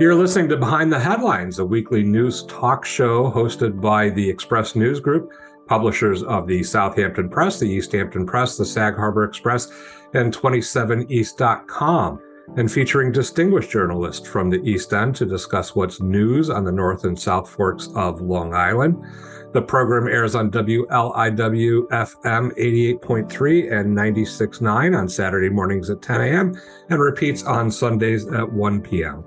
You're listening to Behind the Headlines, a weekly news talk show hosted by the Express News Group, publishers of the Southampton Press, the East Hampton Press, the Sag Harbor Express, and 27east.com, and featuring distinguished journalists from the East End to discuss what's news on the North and South Forks of Long Island. The program airs on WLIW FM 88.3 and 96.9 on Saturday mornings at 10 a.m. and repeats on Sundays at 1 p.m.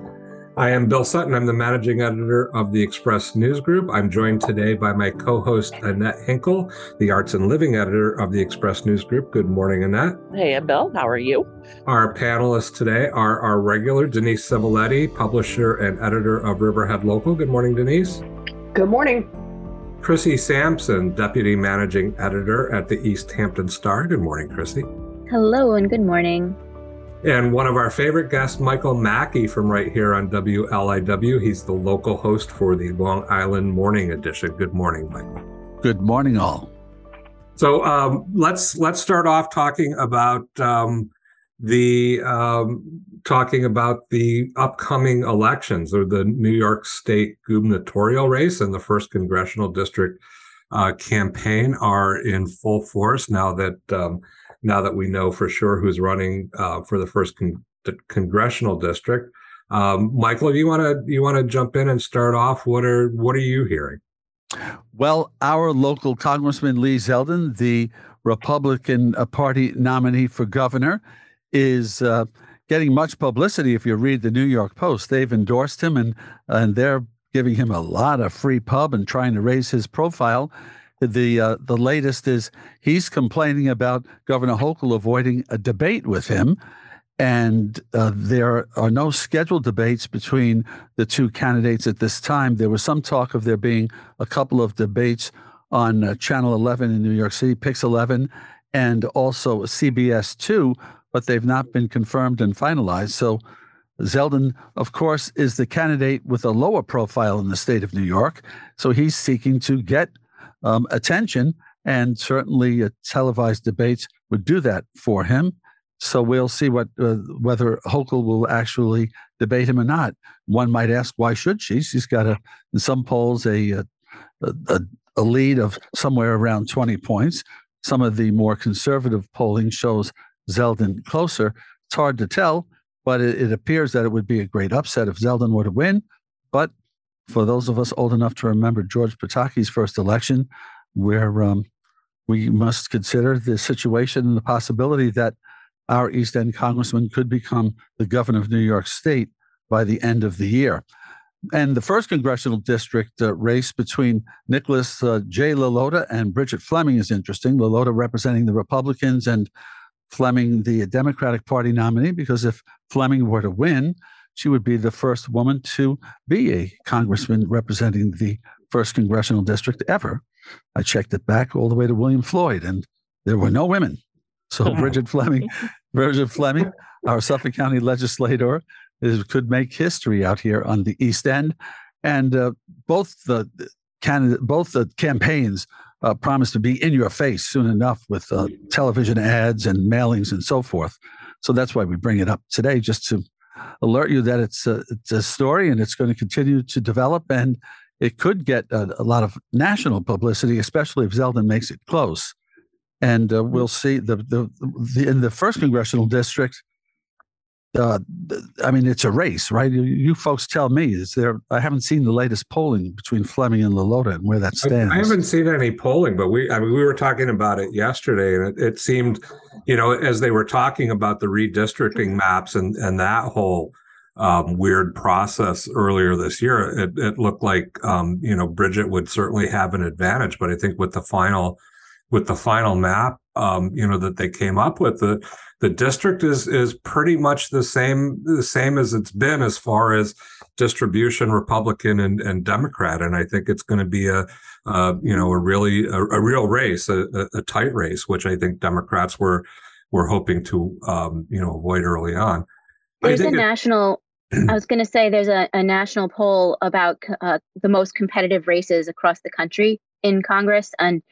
I am Bill Sutton. I'm the managing editor of the Express News Group. I'm joined today by my co host, Annette Hinkle, the arts and living editor of the Express News Group. Good morning, Annette. Hey, Bill. How are you? Our panelists today are our regular Denise Civiletti, publisher and editor of Riverhead Local. Good morning, Denise. Good morning. Chrissy Sampson, deputy managing editor at the East Hampton Star. Good morning, Chrissy. Hello, and good morning. And one of our favorite guests, Michael Mackey from right here on WLIW. He's the local host for the Long Island Morning Edition. Good morning, Michael. Good morning, all. So um, let's let's start off talking about um, the um, talking about the upcoming elections or the New York State gubernatorial race and the first congressional district uh, campaign are in full force now that um, now that we know for sure who's running uh, for the first con- congressional district. Um, Michael, you want to you want to jump in and start off? What are what are you hearing? Well, our local Congressman Lee Zeldin, the Republican uh, Party nominee for governor, is uh, getting much publicity. If you read the New York Post, they've endorsed him and and they're giving him a lot of free pub and trying to raise his profile. The uh, the latest is he's complaining about Governor Hochul avoiding a debate with him, and uh, there are no scheduled debates between the two candidates at this time. There was some talk of there being a couple of debates on uh, Channel 11 in New York City, Pix 11, and also CBS 2, but they've not been confirmed and finalized. So Zeldin, of course, is the candidate with a lower profile in the state of New York. So he's seeking to get um, attention, and certainly uh, televised debates would do that for him. So we'll see what uh, whether Hochul will actually debate him or not. One might ask, why should she? She's got a in some polls a a, a, a lead of somewhere around 20 points. Some of the more conservative polling shows Zeldin closer. It's hard to tell, but it, it appears that it would be a great upset if Zeldin were to win. But for those of us old enough to remember George Pataki's first election, where um, we must consider the situation and the possibility that our East End congressman could become the governor of New York State by the end of the year. And the first congressional district uh, race between Nicholas uh, J. LaLota and Bridget Fleming is interesting. LaLota representing the Republicans and Fleming, the Democratic Party nominee, because if Fleming were to win, she would be the first woman to be a congressman representing the first congressional district ever. I checked it back all the way to William Floyd, and there were no women. So Bridget Fleming, Bridget Fleming, our Suffolk County legislator, is, could make history out here on the East End, and uh, both the candidate, both the campaigns uh, promise to be in your face soon enough with uh, television ads and mailings and so forth. So that's why we bring it up today, just to alert you that it's a, it's a story and it's going to continue to develop and it could get a, a lot of national publicity, especially if Zeldin makes it close. And uh, we'll see the, the, the in the first congressional district. Uh, I mean, it's a race, right? You, you, folks tell me. Is there? I haven't seen the latest polling between Fleming and LaLota and where that stands. I, I haven't seen any polling, but we, I mean, we were talking about it yesterday, and it, it seemed you know, as they were talking about the redistricting maps and and that whole um, weird process earlier this year, it, it looked like um, you know Bridget would certainly have an advantage. But I think with the final with the final map, um, you know, that they came up with, the the district is is pretty much the same the same as it's been as far as distribution, Republican and, and Democrat. And I think it's going to be a uh, you know, a really a, a real race, a, a, tight race, which I think Democrats were were hoping to um, you know avoid early on. There's a national. I was going to say there's a, a national poll about uh, the most competitive races across the country in Congress, and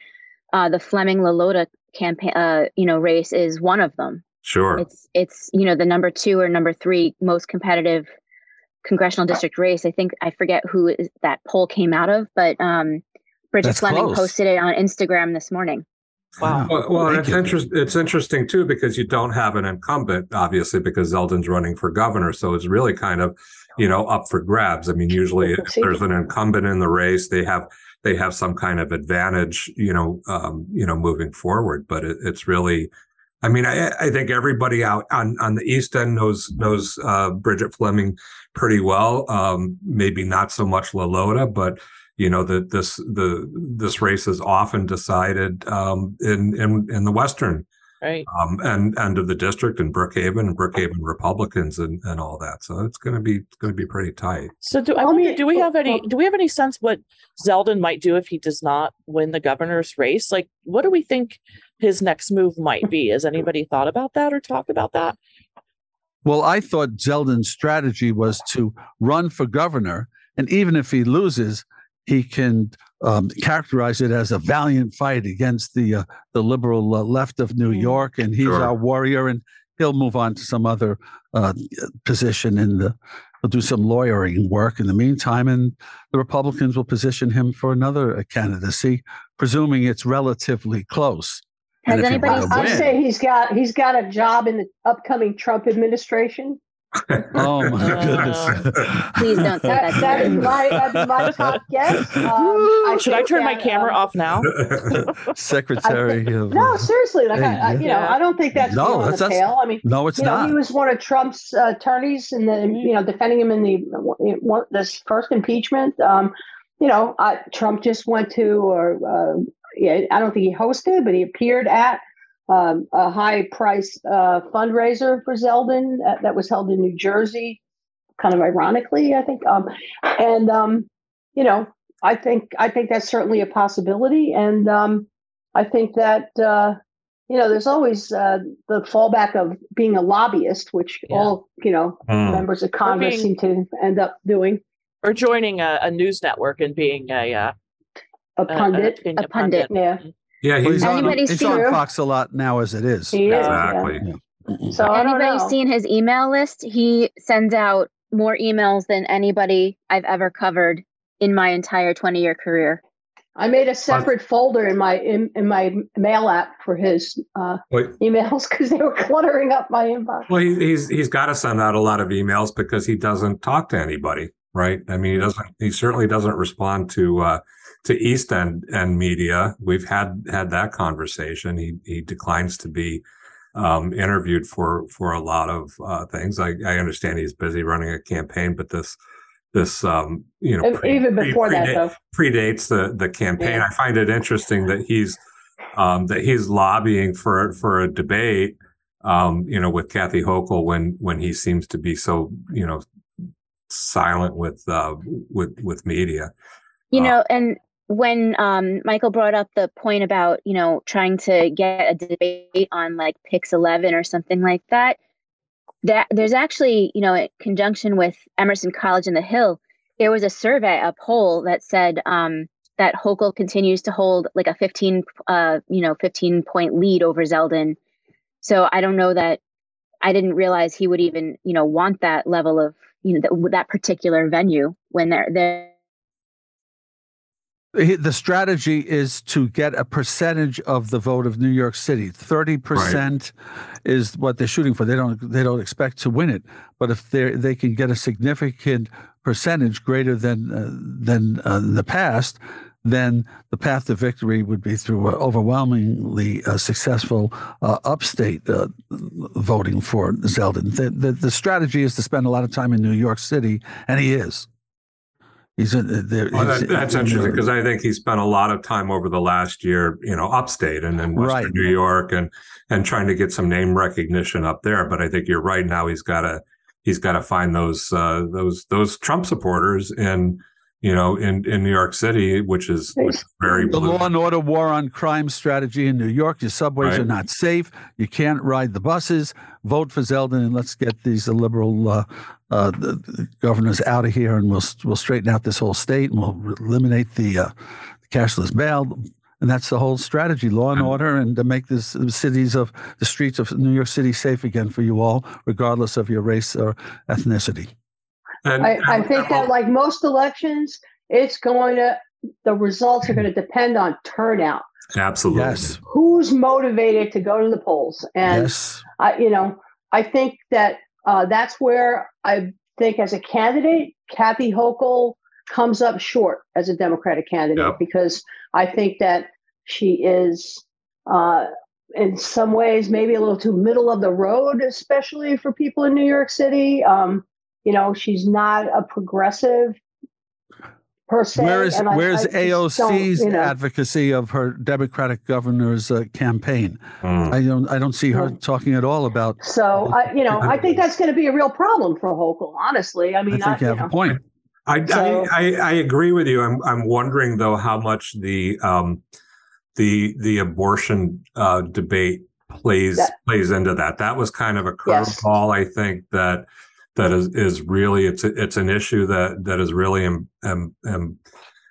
uh, the Fleming LaLota campaign, uh, you know, race is one of them. Sure, it's it's you know the number two or number three most competitive congressional district race. I think I forget who is, that poll came out of, but um, Bridget That's Fleming close. posted it on Instagram this morning. Wow. Well, well it's you. interesting. It's interesting too because you don't have an incumbent, obviously, because Zeldin's running for governor. So it's really kind of, you know, up for grabs. I mean, usually if there's an incumbent in the race, they have they have some kind of advantage, you know, um, you know, moving forward. But it, it's really, I mean, I, I think everybody out on on the East End knows knows uh, Bridget Fleming pretty well. Um, maybe not so much Lalota, but you know that this the this race is often decided um, in in in the western Right. um, end end of the district in Brookhaven and Brookhaven Republicans and and all that. So it's going to be it's going to be pretty tight. So do I Let wonder, do we have any do we have any sense what Zeldin might do if he does not win the governor's race? Like what do we think his next move might be? Has anybody thought about that or talked about that? Well, I thought Zeldin's strategy was to run for governor, and even if he loses, he can um, characterize it as a valiant fight against the uh, the liberal uh, left of New Mm. York, and he's Sure. our warrior, and he'll move on to some other uh, position in the. He'll do some lawyering work in the meantime, and the Republicans will position him for another uh, candidacy, presuming it's relatively close. Has And if he were anybody to I win- say he's got he's got a job in the upcoming Trump administration. Oh my Uh, goodness! Please don't say That, that. that is my that's my top guess. Um, Should I think turn my camera um, off now? Secretary of No, seriously. Like I, I, you know, I don't think that's No, beyond that's- the that's- pale. I mean, no, it's you know, not. he was one of Trump's uh, attorneys in the, you know, defending him in the one, this first impeachment. Um, you know, I, Trump just went to, or uh, yeah, I don't think he hosted, but he appeared at um, a high price uh, fundraiser for Zeldin that, that was held in New Jersey, kind of ironically, I think. Um, and um, you know, I think I think that's certainly a possibility, and um, I think that. Uh, you know, there's always uh, the fallback of being a lobbyist, which Yeah. all you know Hmm. members of Congress being- seem to end up doing. or joining a, a news network and being a, uh, A a- pundit, being A pundit. yeah, yeah, Well, he's he's on, Anybody he's see on? Fox a lot now as it is. he is. exactly. yeah. So I Anybody seen his email list? He sends out more emails than anybody I've ever covered in my entire 20 year career. I made a separate folder in my in, in my mail app for his uh, Wait, emails because they were cluttering up my inbox. Well, he, he's he's got to send out a lot of emails because he doesn't talk to anybody, right? I mean, he doesn't. He certainly doesn't respond to uh, to East End and media. We've had had that conversation. He he declines to be um, interviewed for for a lot of uh, things. I, I understand he's busy running a campaign, but this this um, you know pre- even pre- before that, predate- though. predates the the campaign. Yeah. I find it interesting that he's um, that he's lobbying for for a debate, um, you know, with Kathy Hochul when when he seems to be so you know silent with uh, with with media. You Uh, know, and when um, Michael brought up the point about, you know, trying to get a debate on like Pix 11 or something like that, that there's actually, you know, in conjunction with Emerson College in the Hill, there was a survey, a poll that said um, that Hochul continues to hold like a 15, uh, you know, 15 point lead over Zeldin. So I don't know that I didn't realize he would even, you know, want that level of, you know, that, that particular venue when they're there. He- The strategy is to get a percentage of the vote of New York City. Thirty percent is what they're shooting for. They don't they don't expect to win it, but if they they can get a significant percentage greater than uh, than uh, the past, then the path to victory would be through uh, overwhelmingly uh, successful uh, upstate uh, voting for Zeldin. The, the the strategy is to spend a lot of time in New York City, and he is. He's in there. Well, he's that, that's interesting because I think he spent a lot of time over the last year, you know, upstate and in Western Right. New York and and trying to get some name recognition up there. But I think you're right. Now he's got to he's got to find those uh, those those Trump supporters in you know in in New York City, which is, which is very The blue. law and order war on crime strategy in New York. Your subways are not safe. You can't ride the buses. Vote for Zeldin and let's get these liberal uh, uh, the, the governors out of here, and we'll we'll straighten out this whole state, and we'll eliminate the uh, cashless bail. And that's the whole strategy: law and And- order, and to make this the cities of the streets of New York City safe again for you all, regardless of your race or ethnicity. And I, I think that, like most elections, it's going to the results are going to depend on turnout. absolutely. Yes. Who's motivated to go to the polls? And yes. I, you know, I think that uh, that's where I think as a candidate, Kathy Hochul comes up short as a Democratic candidate Yep. because I think that she is, uh, in some ways, maybe a little too middle of the road, especially for people in New York City. Um, you know, she's not a progressive per se. Where is and I- where's I AOC's you know, advocacy of her Democratic governor's uh, campaign? Mm. I don't I don't see her Yeah. talking at all about. So I, you know, I think that's going to be a real problem for Hochul. Honestly, I mean, I mean, think you have know, a point. I, So- I, I I agree with you. I'm I'm wondering though how much the um the the abortion uh, debate plays That- plays into that. That was kind of a Yes. curveball. I think that that is is really it's it's an issue that that is really em, em, em,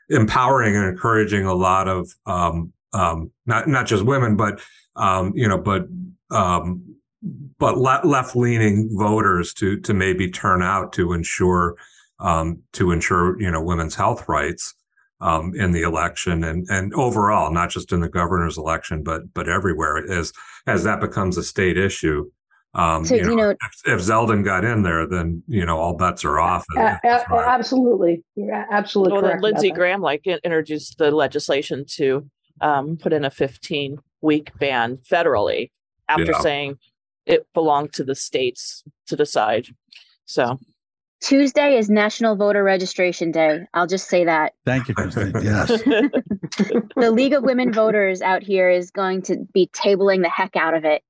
empowering and encouraging a lot of um, um, not not just women, but um, you know, but um, but le- left leaning voters to to maybe turn out to ensure um, to ensure you know women's health rights um, in the election and and overall, not just in the governor's election, but but everywhere as as that becomes a state issue. Um, So, you know, you know, if, if Zeldin got in there, then you know all bets are off. A- a- That's right. absolutely, you're absolutely Well, then Lindsey. Graham like introduced the legislation to um, put in a 15 week ban federally after Yeah. saying it belonged to the states to decide. So Tuesday is National Voter Registration Day. I'll just say that. Thank you, Christine. Yes. The League of Women Voters out here is going to be tabling the heck out of it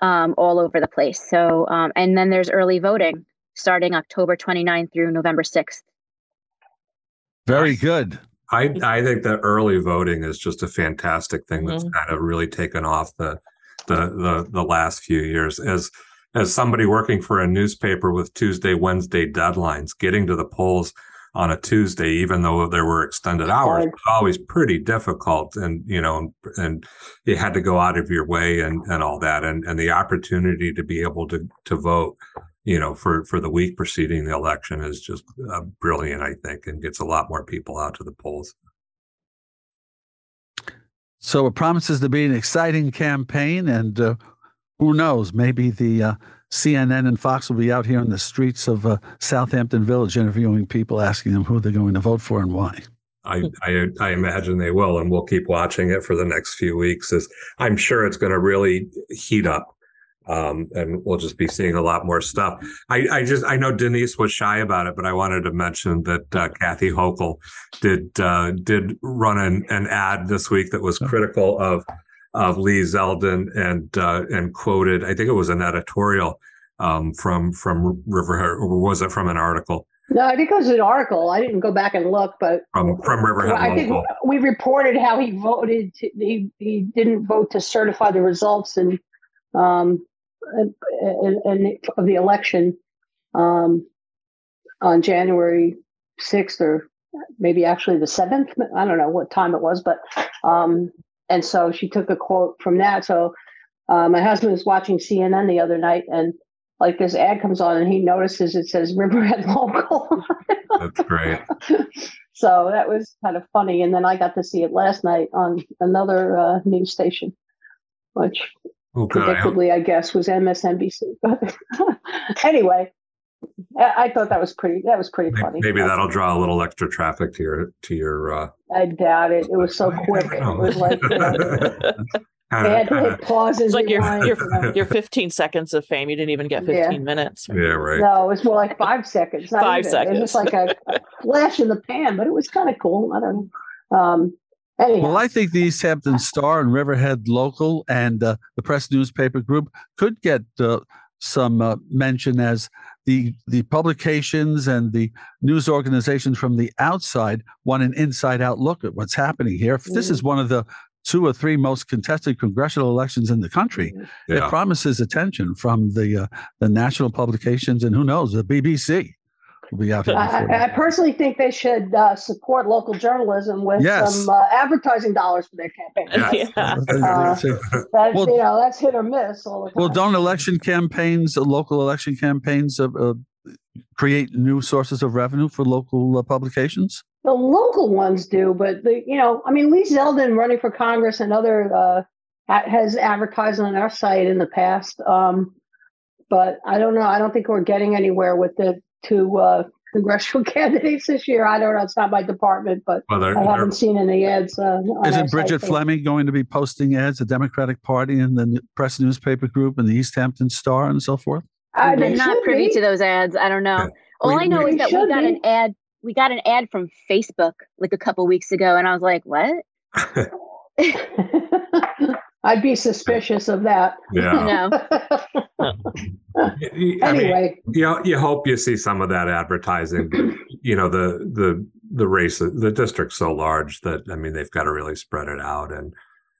um, all over the place. So, um, and then there's early voting starting October 29th through November 6th. Very good. I I think that early voting is just a fantastic thing that's Mhm. kind of really taken off the the the the last few years. As as somebody working for a newspaper with Tuesday Wednesday deadlines, getting to the polls on a Tuesday, even though there were extended hours, Hard. was always pretty difficult. And you know, and you had to go out of your way and and all that, and and the opportunity to be able to to vote. You know, for for the week preceding the election is just uh, brilliant, I think, and gets a lot more people out to the polls. So it promises to be an exciting campaign, and uh, who knows? Maybe the uh, CNN and Fox will be out here on the streets of uh, Southampton Village interviewing people, asking them who they're going to vote for and why. I, I I imagine they will, and we'll keep watching it for the next few weeks. As I'm sure it's going to really heat up, um, and we'll just be seeing a lot more stuff. I, I just I know Denise was shy about it, but I wanted to mention that uh, Kathy Hochul did uh, did run an, an ad this week that was critical of of Lee Zeldin and uh, and quoted I think it was an editorial um, from from Riverhead or was it from an article No, I think it was an article. I didn't go back and look, but from from Riverhead I think Local. we reported how he voted. To, he he didn't vote to certify the results and um and, and, and of the election um on January sixth or maybe actually the seventh. I don't know what time it was, but um and so she took a quote from that. So uh, my husband was watching CNN the other night and. Like this ad comes on and he notices it says Riverhead Local. That's great. so that was kind of funny. And then I got to see it last night on another uh, news station, which Oh, good. I predictably, I guess, was MSNBC. But anyway, I, I thought that was pretty. That was pretty funny. Maybe that'll draw a little extra traffic to your to your. Uh, I doubt it. It was so quick. It was like you know, they had to hit pause it's like your rewind, your you know. your 15 seconds of fame. You didn't even get Yeah. 15 minutes. yeah, right. No, it was more like five seconds. not Five even. It was like a, a flash in the pan, but it was kind of cool. I don't know. Um, anyhow, Well, I think the East Hampton Star and Riverhead Local and uh, the Press Newspaper Group could get uh, some uh, mention as the the publications and the news organizations from the outside want an inside out look at what's happening here. If this is one of the two or three most contested congressional elections in the country, it promises attention from the uh, the national publications and who knows the BBC will be out here. I, I- I personally think they should uh, support local journalism with Yes. some uh, advertising dollars for their campaign. Yeah. Yeah. That's Well- you know that's hit or miss all the time. Well, don't election campaigns, uh, local election campaigns, uh, uh, create new sources of revenue for local uh, publications? The local ones do, but the you know, I mean, Lee Zeldin running for Congress and other uh, has advertised on our site in the past. Um, but I don't know. I don't think we're getting anywhere with the two uh, congressional candidates this year. I don't know. It's not my department, but well, they're, I haven't seen any ads. Uh, Isn't Bridget Fleming going to be posting ads, the Democratic Party and the press newspaper group and the East Hampton Star and so forth? Uh, I'm not privy be. to those ads. I don't know. Yeah. All we, I know is that we got be. an ad. We got an ad from Facebook like a couple weeks ago, and I was like, "What?" I'd be suspicious of that. Yeah. no. anyway, mean, you you hope you see some of that advertising. you know, the the the race, the district's so large that I mean, they've got to really spread it out, and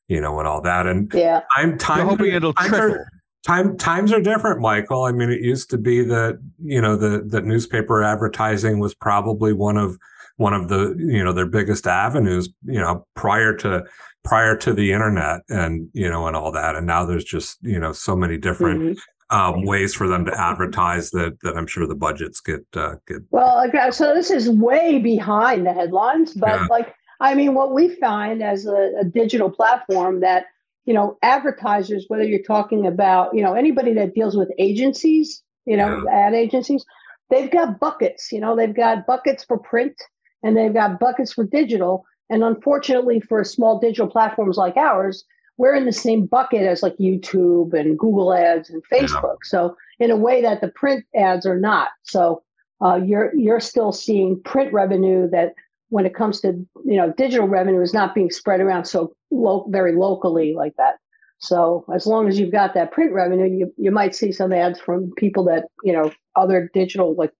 you know, and all that. And yeah, I'm time hoping it'll trickle. Time times are different, Michael. I mean, it used to be that you know the the newspaper advertising was probably one of one of the you know their biggest avenues you know prior to prior to the internet and you know and all that and now there's just you know so many different mm-hmm. um, ways for them to advertise that that i'm sure the budgets get uh, get well okay, so this is way behind the headlines but yeah. like i mean what we find as a, a digital platform that you know advertisers whether you're talking about you know anybody that deals with agencies you know yeah. ad agencies they've got buckets you know they've got buckets for print and they've got buckets for digital and unfortunately, for small digital platforms like ours, we're in the same bucket as like YouTube and Google ads and Facebook. So in a way that the print ads are not. So uh, you're you're still seeing print revenue that when it comes to you know digital revenue is not being spread around so lo- very locally like that. So as long as you've got that print revenue, you you might see some ads from people that you know other digital like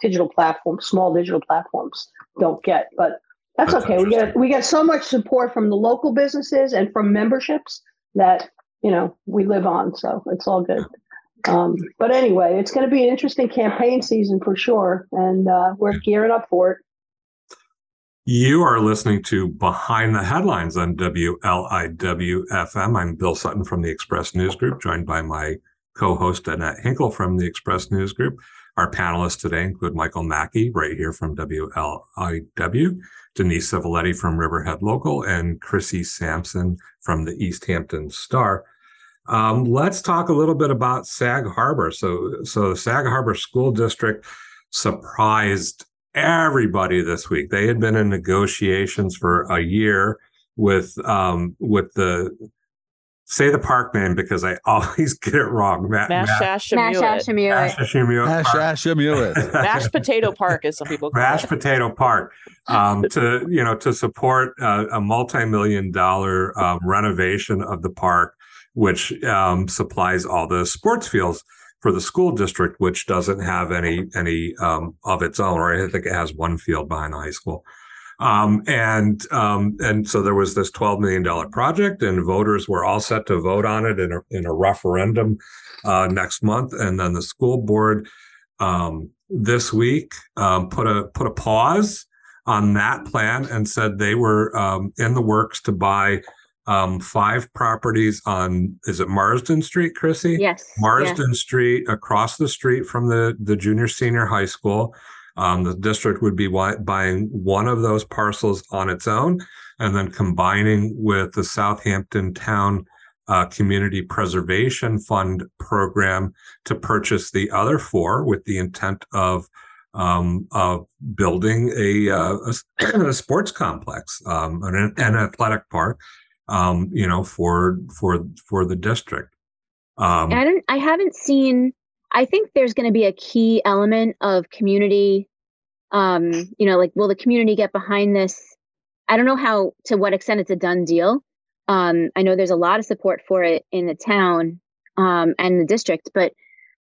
digital platforms, small digital platforms don't get. But that's, That's okay. We get we get so much support from the local businesses and from memberships that you know we live on, so it's all good. Um, but anyway, it's going to be an interesting campaign season for sure, and uh, we're gearing up for it. You are listening to Behind the Headlines on WLIW FM. I'm Bill Sutton from the Express News Group, joined by my co-host Annette Hinkle from the Express News Group. Our panelists today include Michael Mackey, right here from WLIW, Denise Civiletti from Riverhead Local, and Chrissy Sampson from the East Hampton Star. Um, let's talk a little bit about Sag Harbor. So, so the Sag Harbor School District surprised everybody this week. They had been in negotiations for a year with um, with the say the park name because I always get it wrong. Ma- Mashashimuet. Mashashimuet. Mashed Potato Park, as some people call Mashed it. Potato Park. Um, to you know, to support uh, a multi-million dollar um, renovation of the park, which um, supplies all the sports fields for the school district, which doesn't have any any um, of its own, or I think it has one field behind the high school. Um, and um, and so there was this twelve million dollar project, and voters were all set to vote on it in a in a referendum uh, next month. And then the school board um, this week um, put a put a pause on that plan and said they were um, in the works to buy um, five properties on is it Marsden Street, Chrissy? Yes. Marsden yes. Street across the street from the the junior senior high school. Um, the district would be buying one of those parcels on its own and then combining with the Southampton Town uh, Community Preservation Fund program to purchase the other four with the intent of um, of building a, uh, a, a sports complex, um, an, an, athletic park, um, you know, for for for the district. Um, I don't. I haven't seen I think there's going to be a key element of community. Um, you know, like, will the community get behind this? I don't know how, to what extent it's a done deal. Um, I know there's a lot of support for it in the town um, and the district, but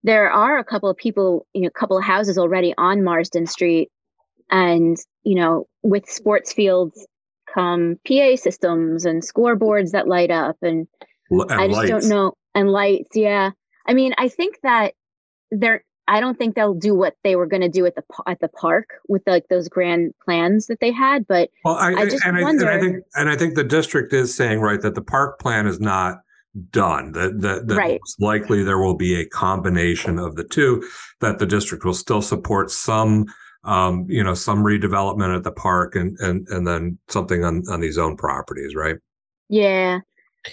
there are a couple of people, you know, a couple of houses already on Marsden Street, and you know, with sports fields come PA systems and scoreboards that light up, and, and I just lights. don't know, and lights. Yeah, I mean, I think that they're I don't think they'll do what they were going to do at the at the park with like those grand plans that they had. But well, I, I just and wonder. I, and I think and I think the district is saying right that the park plan is not done. That that, that Right. most likely there will be a combination of the two. That the district will still support some, um, you know, some redevelopment at the park and and and then something on on these own properties, right? Yeah.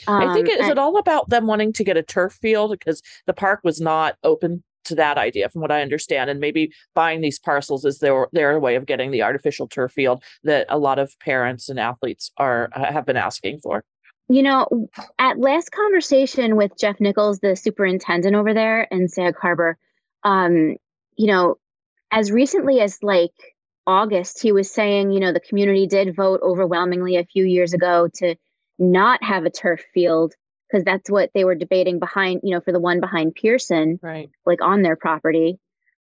I think Um, it, is and- it all about them wanting to get a turf field because the park was not open to that idea, from what I understand, and maybe buying these parcels is their their way of getting the artificial turf field that a lot of parents and athletes are have been asking for. You know, at last conversation with Jeff Nichols, the superintendent over there in Sag Harbor, um, you know, as recently as like August, he was saying, you know, the community did vote overwhelmingly a few years ago to not have a turf field because that's what they were debating behind, you know, for the one behind Pierson, Right. like on their property.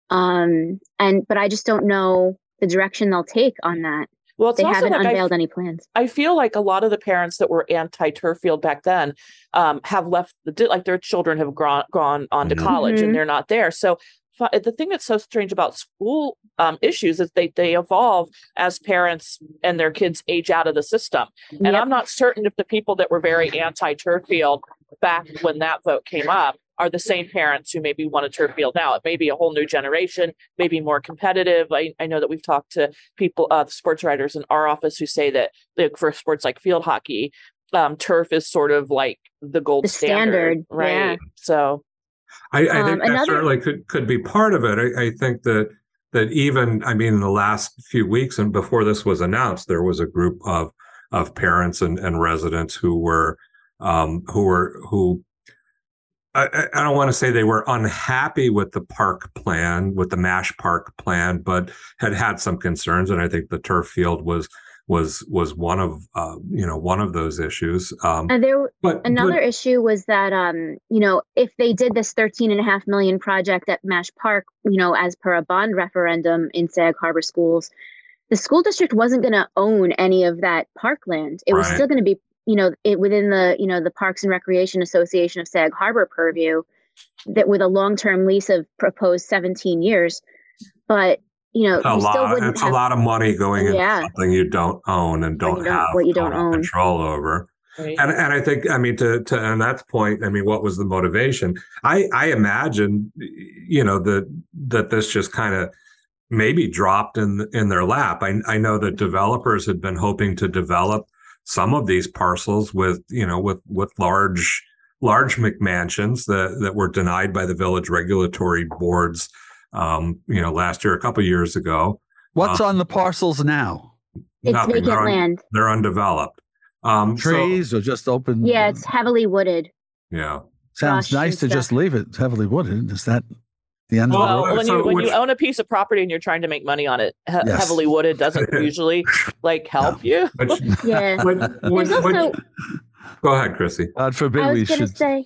Um, and but I just don't know the direction they'll take on that. Well, it's They also haven't like I unveiled any plans. I feel like a lot of the parents that were anti turf field back then um, have left the di- like their children have gone gone on to Mhm. college Mhm. and they're not there. So fi- the thing that's so strange about school um, issues is they they evolve as parents and their kids age out of the system. And Yep. I'm not certain if the people that were very anti turf field back when that vote came up are the same parents who maybe want a turf field now. It may be a whole new generation, maybe more competitive. I, I know that we've talked to people, uh, sports writers in our office who say that like, for sports like field hockey, um, turf is sort of like the gold The standard, right? yeah. So I, I Um, think that another- certainly could could be part of it. I, I think that that even I mean in the last few weeks and before this was announced, there was a group of of parents and, and residents who were um, who were who I- I don't want to say they were unhappy with the park plan, with the Mash Park plan, but had had some concerns, and I think the turf field was was was one of uh, you know one of those issues. Um, And there but Another but, issue was that, um, you know, if they did this 13 and a half million project at Mash Park, you know, as per a bond referendum in Sag Harbor schools, the school district wasn't going to own any of that parkland. It was Right. still going to be, you know, it within the, you know, the Parks and Recreation Association of Sag Harbor purview that with a long-term lease of proposed 17 years. But, you know, a you lot. wouldn't It's have, a lot of money going into Yeah. something you don't own and don't don't- have what you don't own. control over. right. And and I think I mean to to and that's point. I mean, what was the motivation? I I imagine you know that that this just kind of maybe dropped in in their lap. I I know that developers had been hoping to develop some of these parcels with you know with with large large McMansions that that were denied by the village regulatory boards. Um, you know, last year, a couple years ago, What's Uh, on the parcels now? it's nothing. vacant They're un- land. they're undeveloped. Um, so- Trees or just open? Yeah, it's heavily wooded. yeah. Sounds brush and nice to just leave it heavily wooded. Is that the end Well, of the Well, when so you when which- you own a piece of property and you're trying to make money on it, he- Yes. heavily wooded doesn't usually like help you. Which, Yeah. which, which, There's also, go ahead, Chrissy. God forbid we was going to should. say,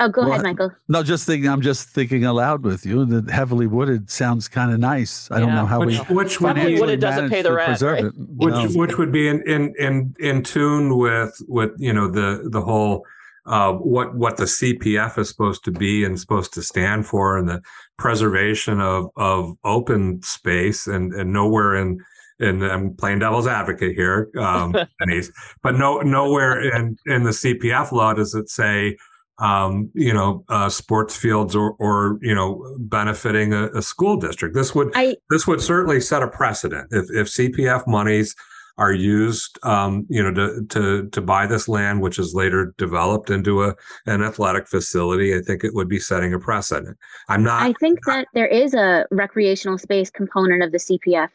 oh, go ahead, Michael. No, just thinking. I'm just thinking aloud with you. The heavily wooded sounds kind of nice. I don't know how Which, we which would Heavily wooded doesn't pay the rent, right? it. which No. which would be in in in in tune with with you know the the whole uh, what what the CPF is supposed to be and supposed to stand for, and the preservation of of open space, and and nowhere in and I'm playing devil's advocate here, um, Denise, but no nowhere in in the CPF law does it say um, you know uh, sports fields or or you know benefiting a, a school district. This would I this would certainly set a precedent if if CPF monies are used, um, you know, to to to buy this land, which is later developed into a an athletic facility. I think it would be setting a precedent. I'm not. I think that there is a recreational space component of the CPF.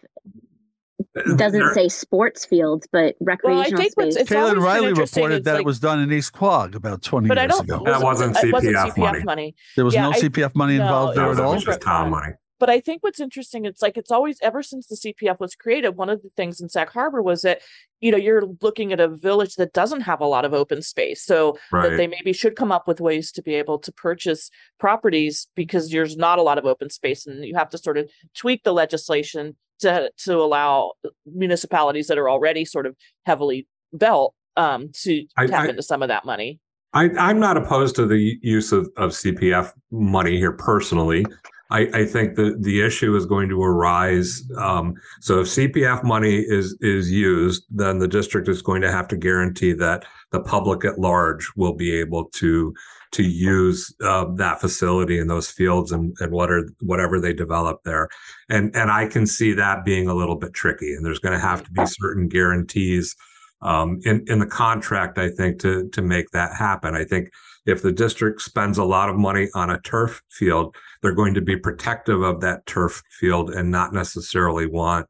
It doesn't say sports fields, but recreational think what's- space. it's always Kaylin been Riley reported that like- it was done in East Quogue about 20 But I years don't. ago. That wasn't uh, it wasn't CPF money. money. There was yeah, no I- CPF money involved it there That was at was all. different just town money. But I think what's interesting, it's like it's always ever since the CPF was created, one of the things in Sag Harbor was that, you know, you're looking at a village that doesn't have a lot of open space. So that they maybe should come up with ways to be able to purchase properties because there's not a lot of open space and you have to sort of tweak the legislation to to allow municipalities that are already sort of heavily built um to I- tap I- into some of that money. I, I'm not opposed to the use of, of CPF money here personally. I, I think the the issue is going to arise. Um, so if CPF money is is used, then the district is going to have to guarantee that the public at large will be able to to use uh, that facility and those fields and, and what are whatever they develop there. And and I can see that being a little bit tricky. And there's going to have to be certain guarantees um, in in the contract, I think, to to make that happen. I think if the district spends a lot of money on a turf field, they're going to be protective of that turf field and not necessarily want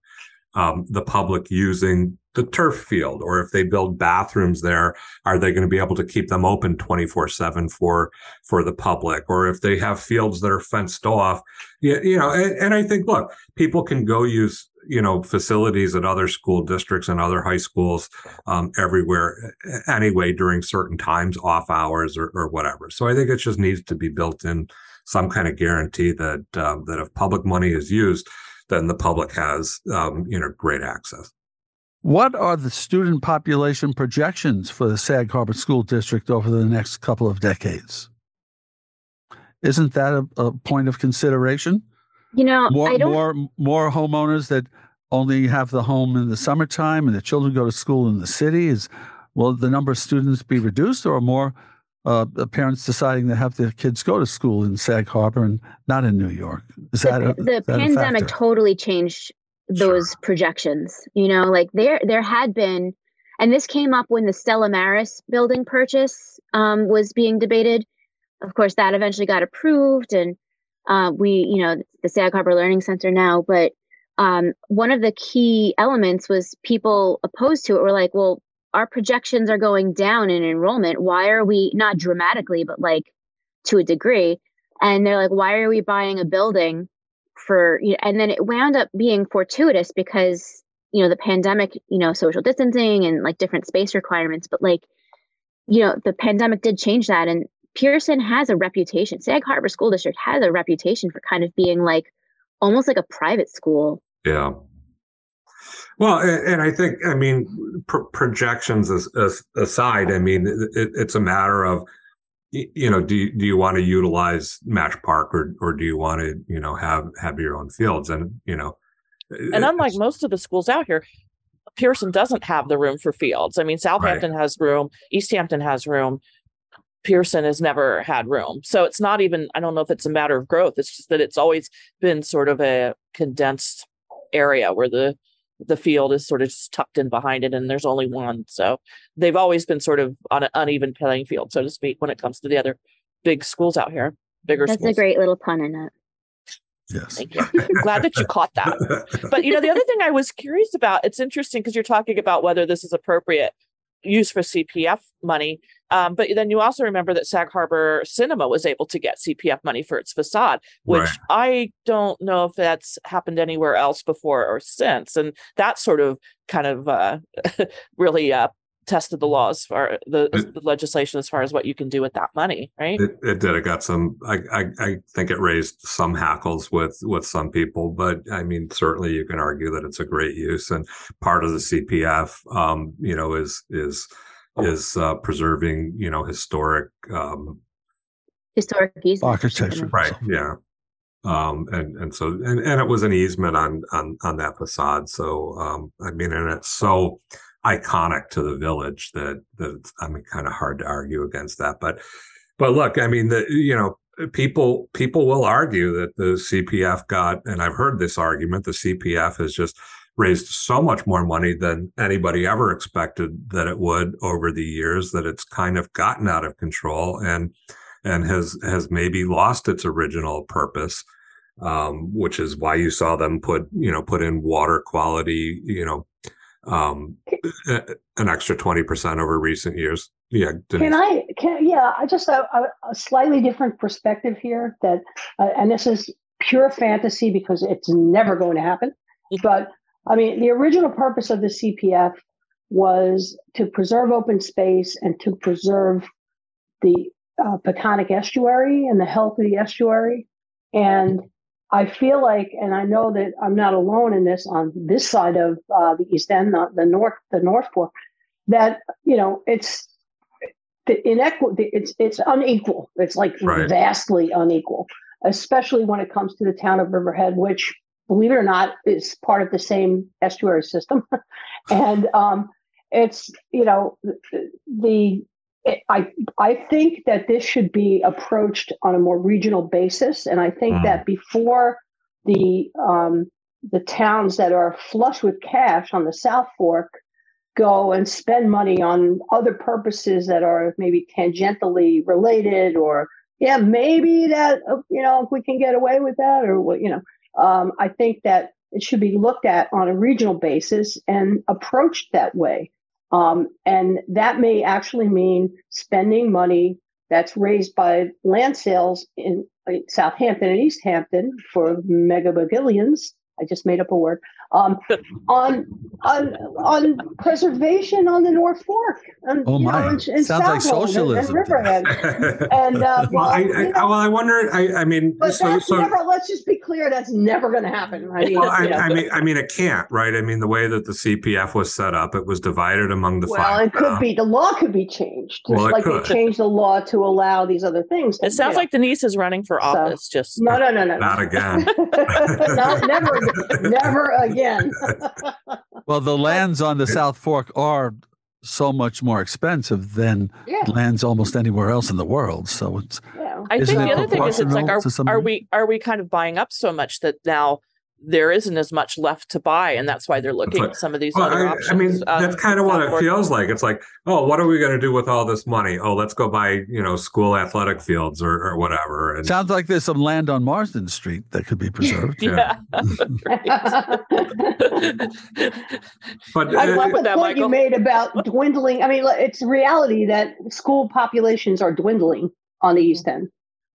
um, the public using the turf field. Or if they build bathrooms there, are they going to be able to keep them open 24 7 for for the public? Or if they have fields that are fenced off, you, you know, and, and I think, look, people can go use you know facilities at other school districts and other high schools um, everywhere anyway during certain times off hours or, or, whatever so i think it just needs to be built in some kind of guarantee that um, that if public money is used then the public has um, you know great access. What are the student population projections for the sag harbor school district over the next couple of decades? Isn't that a, a point of consideration? You know, more more more homeowners that only have the home in the summertime and the children go to school in the city? Is will the number of students be reduced or more uh, parents deciding to have their kids go to school in Sag Harbor and not in New York? Is the, that a, the that pandemic totally changed those sure. projections? You know, like there there had been, and this came up when the Stella Maris building purchase um, was being debated. Of course, that eventually got approved, and uh, we, you know, the Sag Harbor Learning Center now. But um, one of the key elements was people opposed to it were like, well, our projections are going down in enrollment. Why are we not dramatically, but like to a degree? And they're like, why are we buying a building for? You know, and then it wound up being fortuitous because you know the pandemic, you know, social distancing and like different space requirements. But like, you know, the pandemic did change that, and Pierson has a reputation. Sag Harbor School District has a reputation for kind of being like almost like a private school. Yeah. Well, and I think, I mean, projections as, as aside, I mean, it, it's a matter of, you know, do you, do you want to utilize Mash Park or or do you want to, you know, have have your own fields? And you know, and unlike most of the schools out here, Pierson doesn't have the room for fields. I mean, Southampton right. has room, East Hampton has room. Pierson has never had room. So it's not even, I don't know if it's a matter of growth. It's just that it's always been sort of a condensed area where the the field is sort of just tucked in behind it and there's only one. So they've always been sort of on an uneven playing field, so to speak, when it comes to the other big schools out here. Bigger That's schools. a great little pun in it. Yes. Thank you. Glad that you caught that. But you know, the other thing I was curious about, it's interesting because you're talking about whether this is appropriate use for CPF money. Um, but then you also remember that Sag Harbor Cinema was able to get CPF money for its facade, which right. I don't know if that's happened anywhere else before or since. And that sort of kind of uh, really uh, tested the laws for the, it, the, legislation as far as what you can do with that money, right? It, it did. It got some. I, I, I think it raised some hackles with with some people, but I mean, certainly you can argue that it's a great use and part of the CPF, um, you know, is is is uh, preserving, you know, historic um, historic architecture, right? Yeah. Um, and and so and, and it was an easement on on on that facade. So um, I mean, and it's so iconic to the village that that it's, I mean, kind of hard to argue against that. But but look, I mean, the you know people people will argue that the CPF got, and I've heard this argument, the CPF is just raised so much more money than anybody ever expected that it would over the years that it's kind of gotten out of control and and has has maybe lost its original purpose um, which is why you saw them put you know put in water quality you know um, an extra 20% over recent years yeah Denise. can i can yeah i just a, a, slightly different perspective here that uh, and this is pure fantasy because it's never going to happen but I mean, the original purpose of the CPF was to preserve open space and to preserve the uh, Peconic estuary and the health of the estuary. And I feel like, and I know that I'm not alone in this on this side of uh, the East End, not the North, the North Fork, that you know it's the inequity. It's it's unequal. It's like right. vastly unequal. especially when it comes to the town of Riverhead, which, believe it or not, is part of the same estuary system. and um, it's, you know, the, it, I, I think that this should be approached on a more regional basis. And I think Mm. that before the, um, the towns that are flush with cash on the South Fork go and spend money on other purposes that are maybe tangentially related or yeah maybe that you know if we can get away with that or what you know um, i think that it should be looked at on a regional basis and approached that way. Um, and that may actually mean spending money that's raised by land sales in southampton and east hampton for mega bagillions i just made up a word. Um, on on on preservation on the North Fork. And, Oh you know, my. and- and Sounds like Southland and- socialism And, to. Riverhead. And uh, well, I, you I, know, well, I wonder. I, I mean, but so, that's so never. Let's just be clear. That's never going to happen. I mean, well, I, you know. I mean, I mean, it can't, right? I mean, the way that the CPF was set up, it was divided among the well, five. it could uh, be the law could be changed, just Well, it like could. they changed the law to allow these other things. It sounds you know. like Denise is running for So- office. Just no, no, no, no, Not again. no, never, never again. Well, the lands on the South Fork are so much more expensive than Yeah, lands almost anywhere else in the world. So it's yeah. I Isn't think the other thing is it's like are, are we are we kind of buying up so much that now there isn't as much left to buy and that's why they're looking what- at some of these Well, other I, options. I mean, um, that's kind of what it Fork. feels like. It's like, oh, what are we going to do with all this money? Oh, let's go buy, you know, school athletic fields or, or whatever. And sounds like there's some land on Marsden Street that could be preserved. Yeah. but I uh, love the that, point you made about dwindling. I mean, it's reality that school populations are dwindling on the East End,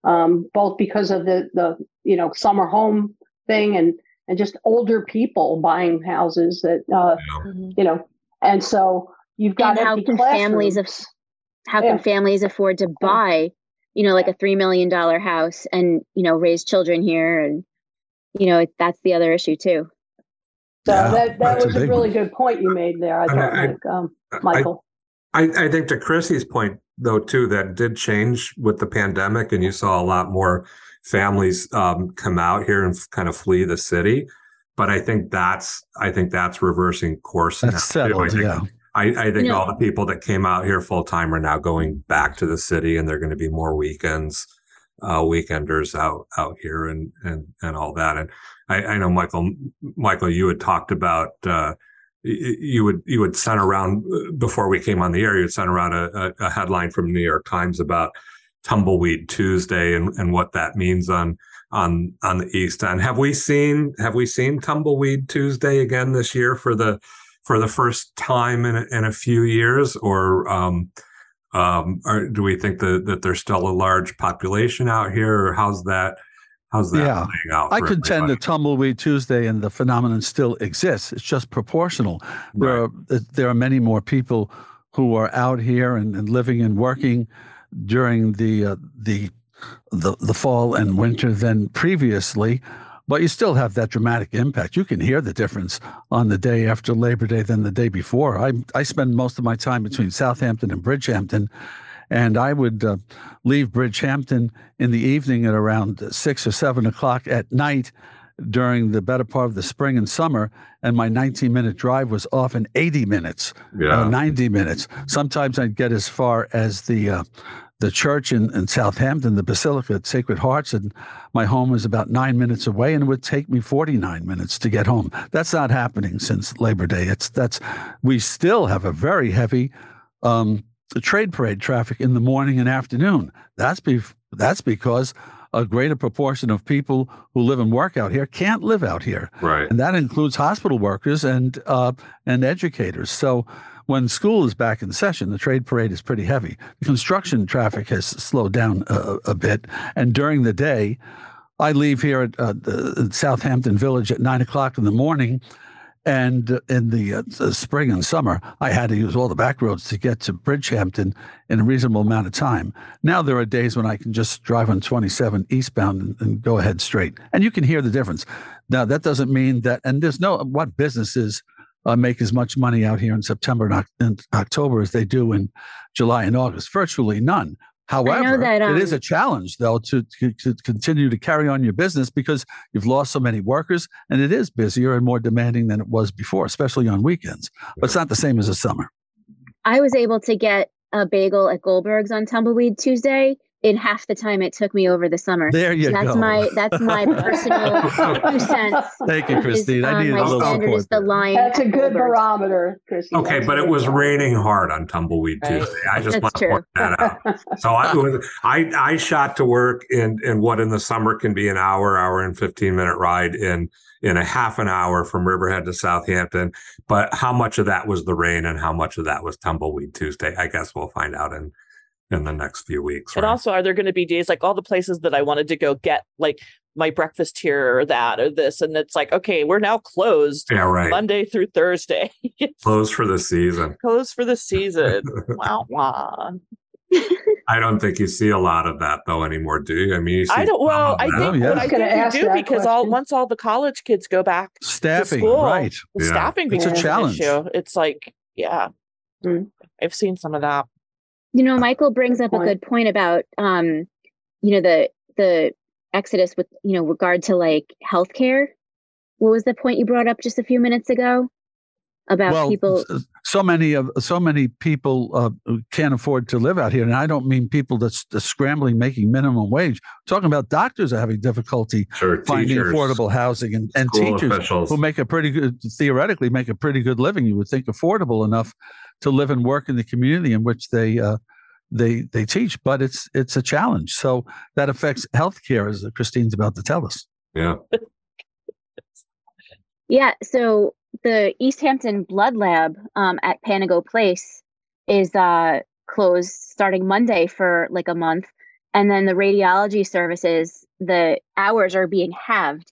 um, both because of the the you know summer home thing and and just older people buying houses that uh, Mhm. you know, and so you've got and how empty can families of how Yeah. can families afford to buy you know like a three million dollar house and you know raise children here and you know it, that's the other issue too So Yeah, that that that's a was a really one. good point you made there. I And thought, I- Mike, um, Michael. I, I think to Chrissy's point, though, too, that did change with the pandemic, and you saw a lot more families um, come out here and f- kind of flee the city. But I think that's I think that's reversing course. That's now, too. I settled. think, Yeah. I, I think No. all the people that came out here full time are now going back to the city, and they're going to be more weekends, uh, weekenders out out here, and and and all that. And I, I know Michael, Michael, you had talked about uh, you would you would send around uh, before we came on the air. You would send around a, a, a headline from New York Times about Tumbleweed Tuesday and, and what that means on on on the East End. Have we seen have we seen Tumbleweed Tuesday again this year for the for the first time in a, in a few years, or um, um, or do we think that that there's still a large population out here, or how's that how's that Yeah. playing out? I contend everybody? that Tumbleweed Tuesday and the phenomenon still exists. It's just proportional. There Right. are there are many more people who are out here and, and living and working during the uh, the the the fall and winter than previously. But you still have that dramatic impact. You can hear the difference on the day after Labor Day than the day before. I I spend most of my time between Southampton and Bridgehampton, and I would uh, leave Bridgehampton in the evening at around six or seven o'clock at night during the better part of the spring and summer, and my 19 minute drive was often 80 minutes, yeah. uh, 90 minutes. Sometimes I'd get as far as the uh, the church in, in Southampton, the Basilica at Sacred Hearts, and my home is about nine minutes away, and it would take me 49 minutes to get home. That's not happening since Labor Day. It's that's we still have a very heavy um, trade parade traffic in the morning and afternoon. That's be, that's because a greater proportion of people who live and work out here can't live out here, right. and that includes hospital workers and uh, and educators. So when school is back in session, the trade parade is pretty heavy. The construction traffic has slowed down a, a bit, and during the day, I leave here at uh, the Southampton Village at nine o'clock in the morning. And in the, uh, the spring and summer, I had to use all the back roads to get to Bridgehampton in a reasonable amount of time. Now there are days when I can just drive on 27 eastbound and, and go ahead straight, and you can hear the difference. Now that doesn't mean that, and there's no what businesses uh, make as much money out here in September and, and October as they do in July and August. Virtually none. However, that, it is um, a challenge, though, to, to, to continue to carry on your business because you've lost so many workers and it is busier and more demanding than it was before, especially on weekends. But it's not the same as the summer. I was able to get a bagel at Goldberg's on Tumbleweed Tuesday in half the time it took me over the summer. There you that's go. my that's my personal two cents. Thank you, is, Christine. I um, needed my a little standard support. is the there. line. That's a good Goldberg's. barometer, Chrissy. Okay, That's but it was barometer. raining hard on Tumbleweed Right. Tuesday. I just That's want to true. point that out. So I was I I shot to work in in what in the summer can be an hour, hour and 15 minute ride in in a half an hour from Riverhead to Southampton. But how much of that was the rain and how much of that was Tumbleweed Tuesday? I guess we'll find out in in the next few weeks. And right? also, are there going to be days like all the places that I wanted to go get like my breakfast here or that or this? And it's like, okay, we're now closed yeah, right. Monday through Thursday. Closed for the season. closed for the season. wow, wow. I don't think you see a lot of that though anymore, do you? I mean, you see I don't. Well, I think Oh, yeah. what I I think you do that because all once all the college kids go back, Staffing, school. right. Yeah. staffing It's a becomes an challenge. issue. It's like, yeah, Mm. I've seen some of that. You know, Michael brings up a good point about um, you know, the the exodus with, you know, regard to like healthcare. What was the point you brought up just a few minutes ago? About well, people so many of so many people uh, can't afford to live out here, and I don't mean people that's, that's scrambling making minimum wage. I'm talking about doctors are having difficulty Sure, finding teachers, affordable housing, and, and teachers officials. who make a pretty good theoretically make a pretty good living. You would think affordable enough to live and work in the community in which they uh, they they teach, but it's it's a challenge. So that affects healthcare, as Christine's about to tell us. yeah. Yeah, so the East Hampton Blood Lab um, at Pantigo Place is uh, closed starting Monday for like a month, and then the radiology services, the hours are being halved.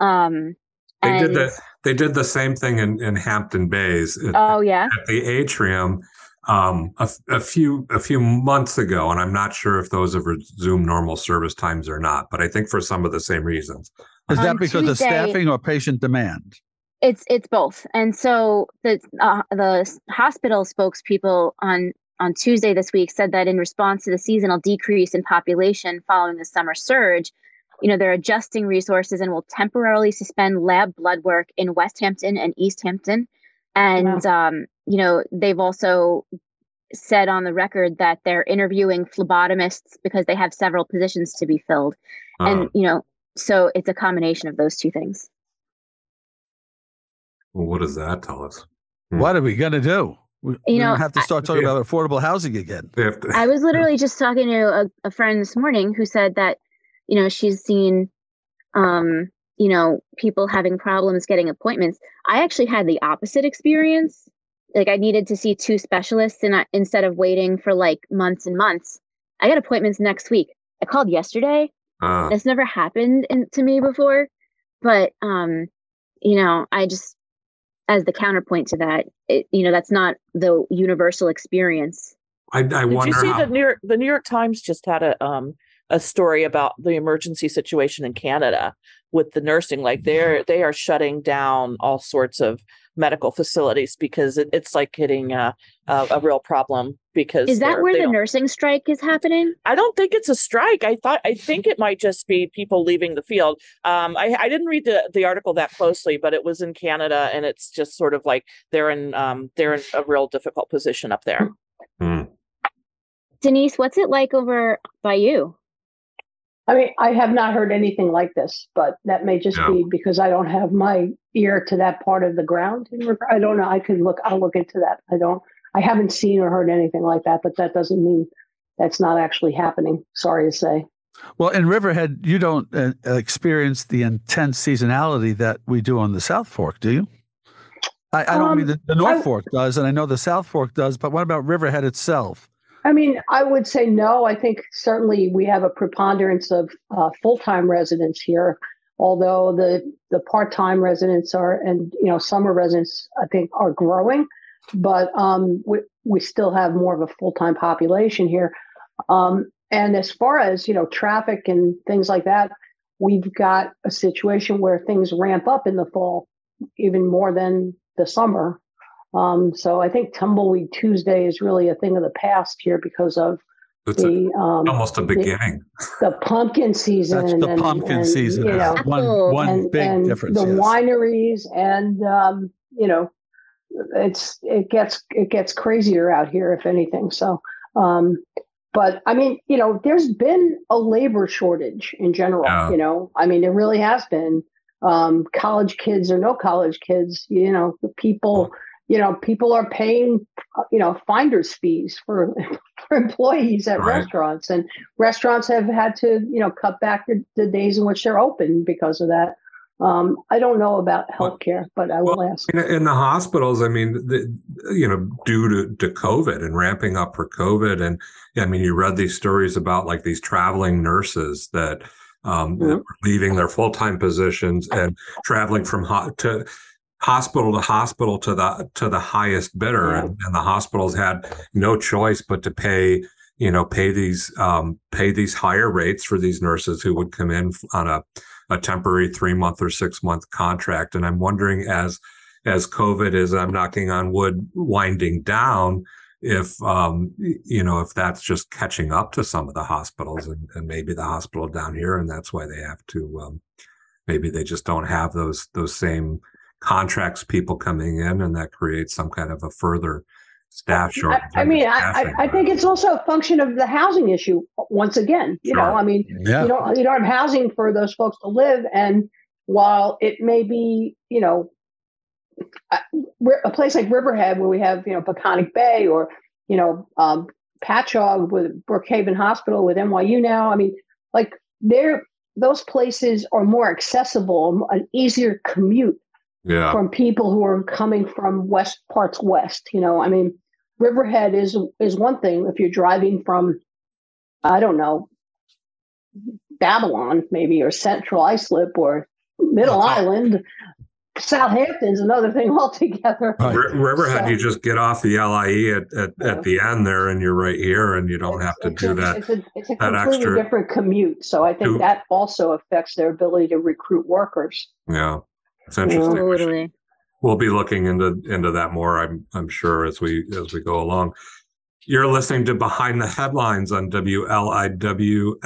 Um, They and, did the they did the same thing in, in Hampton Bays at, Oh yeah, at the atrium um, a, f- a few a few months ago, and I'm not sure if those have resumed normal service times or not. But I think for some of the same reasons. Is that On because of staffing or patient demand? it's it's both. And so the uh, the hospital spokespeople on on Tuesday this week said that in response to the seasonal decrease in population following the summer surge, you know, they're adjusting resources and will temporarily suspend lab blood work in West Hampton and East Hampton. And um, you know, they've also said on the record that they're interviewing phlebotomists because they have several positions to be filled. Uh, And you know, so it's a combination of those two things. well, what does that tell us? Hmm. What are we going to do? We, You we know, have to start talking Yeah. about affordable housing again. To- I was literally just talking to a, a friend this morning who said that, you know, she's seen, um, you know, people having problems getting appointments. I actually had the opposite experience. Like I needed to see two specialists, and I, instead of waiting for like months and months, I got appointments next week. I called yesterday. uh, This never happened in, to me before, but um, you know, I just as the counterpoint to that, it, you know, that's not the universal experience. I, I Did wonder you see how. the New York the New York Times just had a um a story about the emergency situation in Canada with the nursing like they're they are shutting down all sorts of medical facilities because it, it's like hitting a, a a real problem because Is that where the don't- nursing strike is happening? I don't think it's a strike. I thought I think it might just be people leaving the field. Um, I, I didn't read the, the article that closely, but it was in Canada, and it's just sort of like they're in um, they're in a real difficult position up there. Hmm. Denise, what's it like over by you? I mean, I have not heard anything like this, but that may just Yeah. be because I don't have my ear to that part of the ground. I don't know. I could look. I'll look into that. I don't. I haven't seen or heard anything like that, but that doesn't mean that's not actually happening. Sorry to say. Well, in Riverhead, you don't uh, experience the intense seasonality that we do on the South Fork, do you? I, I don't Um, mean the, the North I- Fork does, and I know the South Fork does, but what about Riverhead itself? I mean, I would say no. I think certainly we have a preponderance of uh, full-time residents here, although the the part-time residents are and you know summer residents I think are growing, but um, we we still have more of a full-time population here. Um, and as far as you know, traffic and things like that, we've got a situation where things ramp up in the fall, even more than the summer. Um, so I think Tumbleweed Tuesday is really a thing of the past here because of It's a, the um, almost a beginning. the pumpkin season. That's the and- pumpkin and, season. You know, one Apple one and, big and difference. the yes. wineries and um, you know it's it gets it gets crazier out here if anything so um but i mean you know there's been a labor shortage in general Yeah. you know i mean there really has been um college kids or no college kids you know the people you know people are paying uh, you know finder's fees for for employees at Right. restaurants and restaurants have had to you know cut back the, the days in which they're open because of that um, I don't know about healthcare, but I will ask. In, in the hospitals, I mean, the, you know, due to, to COVID and ramping up for COVID, and I mean, you read these stories about like these traveling nurses that um, that Mhm. were leaving their full time positions and traveling from hot to hospital to hospital to the to the highest bidder, Yeah. and, and the hospitals had no choice but to pay you know pay these um, pay these higher rates for these nurses who would come in on a a temporary three month or six month contract. And I'm wondering as as COVID is, I'm knocking on wood, winding down, if um, you know if that's just catching up to some of the hospitals and, and maybe the hospital down here, and that's why they have to um, maybe they just don't have those those same contracts people coming in, and that creates some kind of a further staff shortage. I mean, I, I, I think it's also a function of the housing issue. Once again, you know, I mean, Yeah. you don't you don't have housing for those folks to live, and while it may be, you know, a, a place like Riverhead where we have, you know, Peconic Bay or you know, um, Patchogue with Brookhaven Hospital with NYU now. I mean, like they're those places are more accessible, an easier commute yeah, from people who are coming from west parts west. You know, I mean, Riverhead is is one thing if you're driving from, I don't know, Babylon maybe or Central Islip or Middle Well, it's all- Island. Southampton's another thing altogether. Right. R- Riverhead, So- you just get off the LIE at, at, Yeah. at the end there, and you're right here, and you don't have to it's do a, that. It's a, it's a that completely extra- different commute. So I think Two- that also affects their ability to recruit workers. Yeah, it's interesting. We Totally. We'll be looking into into that more. I'm I'm sure as we as we go along. You're listening to Behind the Headlines on WLIW-FM.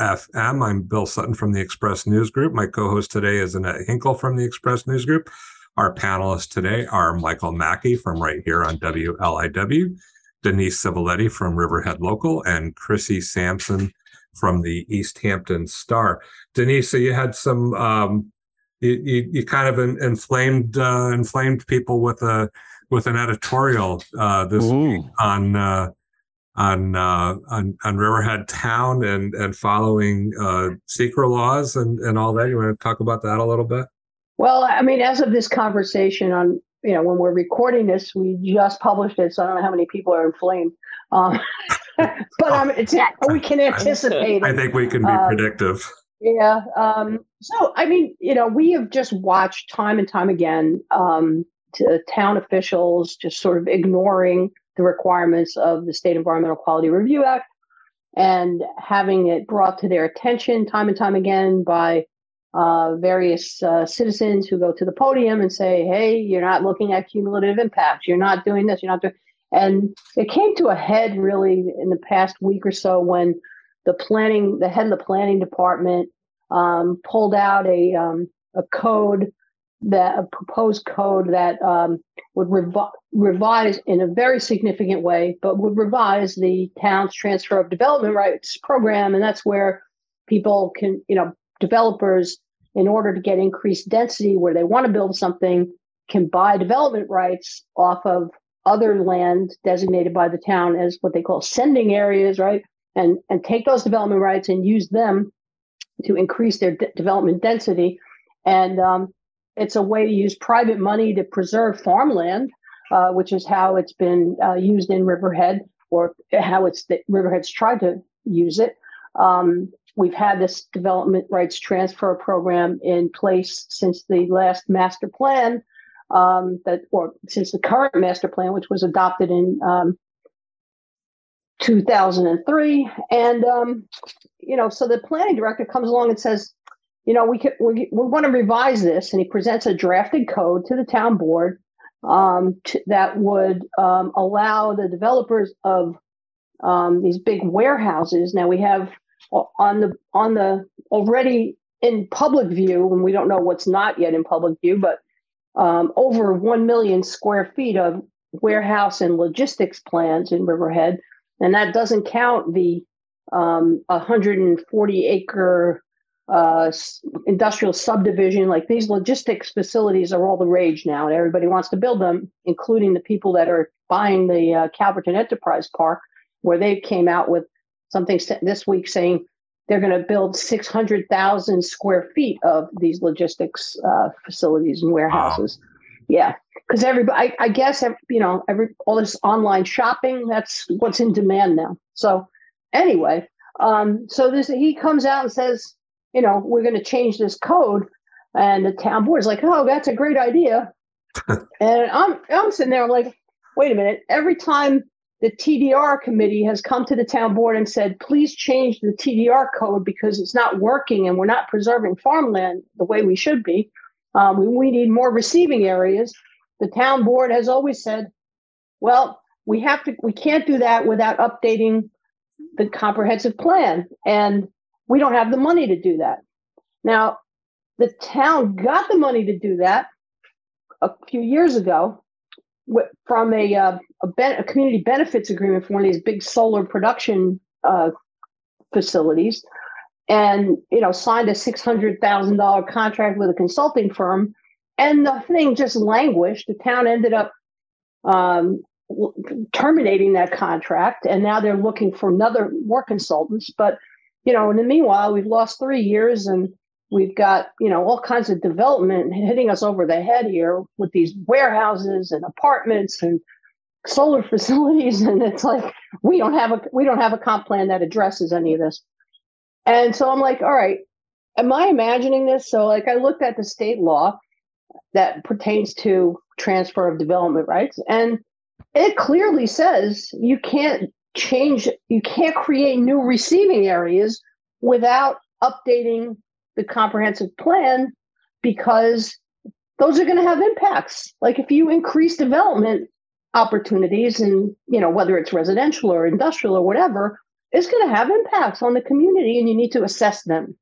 I'm Bill Sutton from the Express News Group. My co-host today is Annette Hinkle from the Express News Group. Our panelists today are Michael Mackey from right here on WLIW, Denise Civiletti from Riverhead Local, and Chrissy Sampson from the East Hampton Star. Denise, so you had some um, you, you, you kind of in, inflamed uh, inflamed people with a with an editorial uh, this Ooh. on uh, on, uh, on on Riverhead Town and and following uh, SEQRA laws and and all that. You want to talk about that a little bit? Well, I mean, as of this conversation on, you know, when we're recording this, we just published it, so I don't know how many people are inflamed. Um, but um, it's we can anticipate. I think we can be Um, predictive. Yeah. Um, so, I mean, you know, we have just watched time and time again um, to town officials just sort of ignoring the requirements of the State Environmental Quality Review Act and having it brought to their attention time and time again by uh, various uh, citizens who go to the podium and say, hey, you're not looking at cumulative impacts. You're not doing this. You're not doing. And it came to a head really in the past week or so when the planning, the head of the planning department um, pulled out a um, a code that a proposed code that um, would revi- revise in a very significant way, but would revise the town's transfer of development rights program, and that's where people can, you know, developers, in order to get increased density where they want to build something, can buy development rights off of other land designated by the town as what they call sending areas, right? And and take those development rights and use them to increase their de- development density. And um, it's a way to use private money to preserve farmland, uh, which is how it's been uh, used in Riverhead, or how it's that Riverhead's tried to use it. Um, we've had this development rights transfer program in place since the last master plan, um, that or since the current master plan, which was adopted in um, 2003. And um, you know, so the planning director comes along and says, you know, we could we, we want to revise this, and he presents a drafted code to the town board um, to, that would um, allow the developers of um, these big warehouses. Now we have on the on the already in public view, and we don't know what's not yet in public view, but um, over 1 million square feet of warehouse and logistics plans in Riverhead. And that doesn't count the um, 140 acre uh, industrial subdivision. Like these logistics facilities are all the rage now, and everybody wants to build them, including the people that are buying the uh, Calverton Enterprise Park, where they came out with something this week saying they're going to build 600,000 square feet of these logistics uh, facilities and warehouses. Wow. Yeah, because everybody, I, I guess, you know, every all this online shopping, that's what's in demand now. So, anyway, um, so this he comes out and says, you know, we're going to change this code, and the town board is like, oh, that's a great idea. and I'm I'm sitting there, I'm like, wait a minute. Every time the TDR committee has come to the town board and said, please change the TDR code because it's not working and we're not preserving farmland the way we should be. Um, we, need more receiving areas. The town board has always said, well, we have to, we can't do that without updating the comprehensive plan. And we don't have the money to do that. Now, the town got the money to do that a few years ago from a, uh, a, ben- a, community benefits agreement for one of these big solar production uh, facilities and you know signed a $600000 contract with a consulting firm and the thing just languished the town ended up um, terminating that contract and now they're looking for another more consultants but you know in the meanwhile we've lost three years and We've got, you know, all kinds of development hitting us over the head here with these warehouses and apartments and solar facilities. And it's like we don't have a we don't have a comp plan that addresses any of this. And so I'm like, all right, am I imagining this? So like I looked at the state law that pertains to transfer of development rights, and it clearly says you can't change, you can't create new receiving areas without updating the comprehensive plan because those are going to have impacts. Like if you increase development opportunities and, you know, whether it's residential or industrial or whatever, it's going to have impacts on the community and you need to assess them.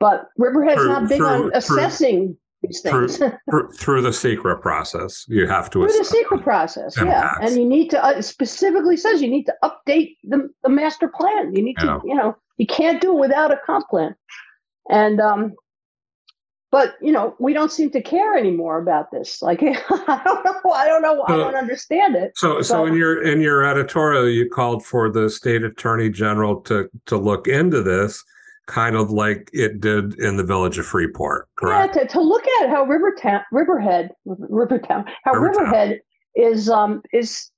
But Riverhead's through, not big through, on assessing these things. Through, through, the SEQRA process, you have to through the SEQRA process, impacts. yeah. And you need to uh, specifically says you need to update the, the master plan. You need to, you know, you can't do it without a comp plan. And um, but you know, we don't seem to care anymore about this. Like I don't know, I don't know, I don't understand it. So, so in your in your editorial, you called for the state attorney general to to look into this, kind of like it did in the village of Freeport, correct? Yeah, to, to look at how Rivertown, Riverhead, Rivertown, how Rivertown. Riverhead is um is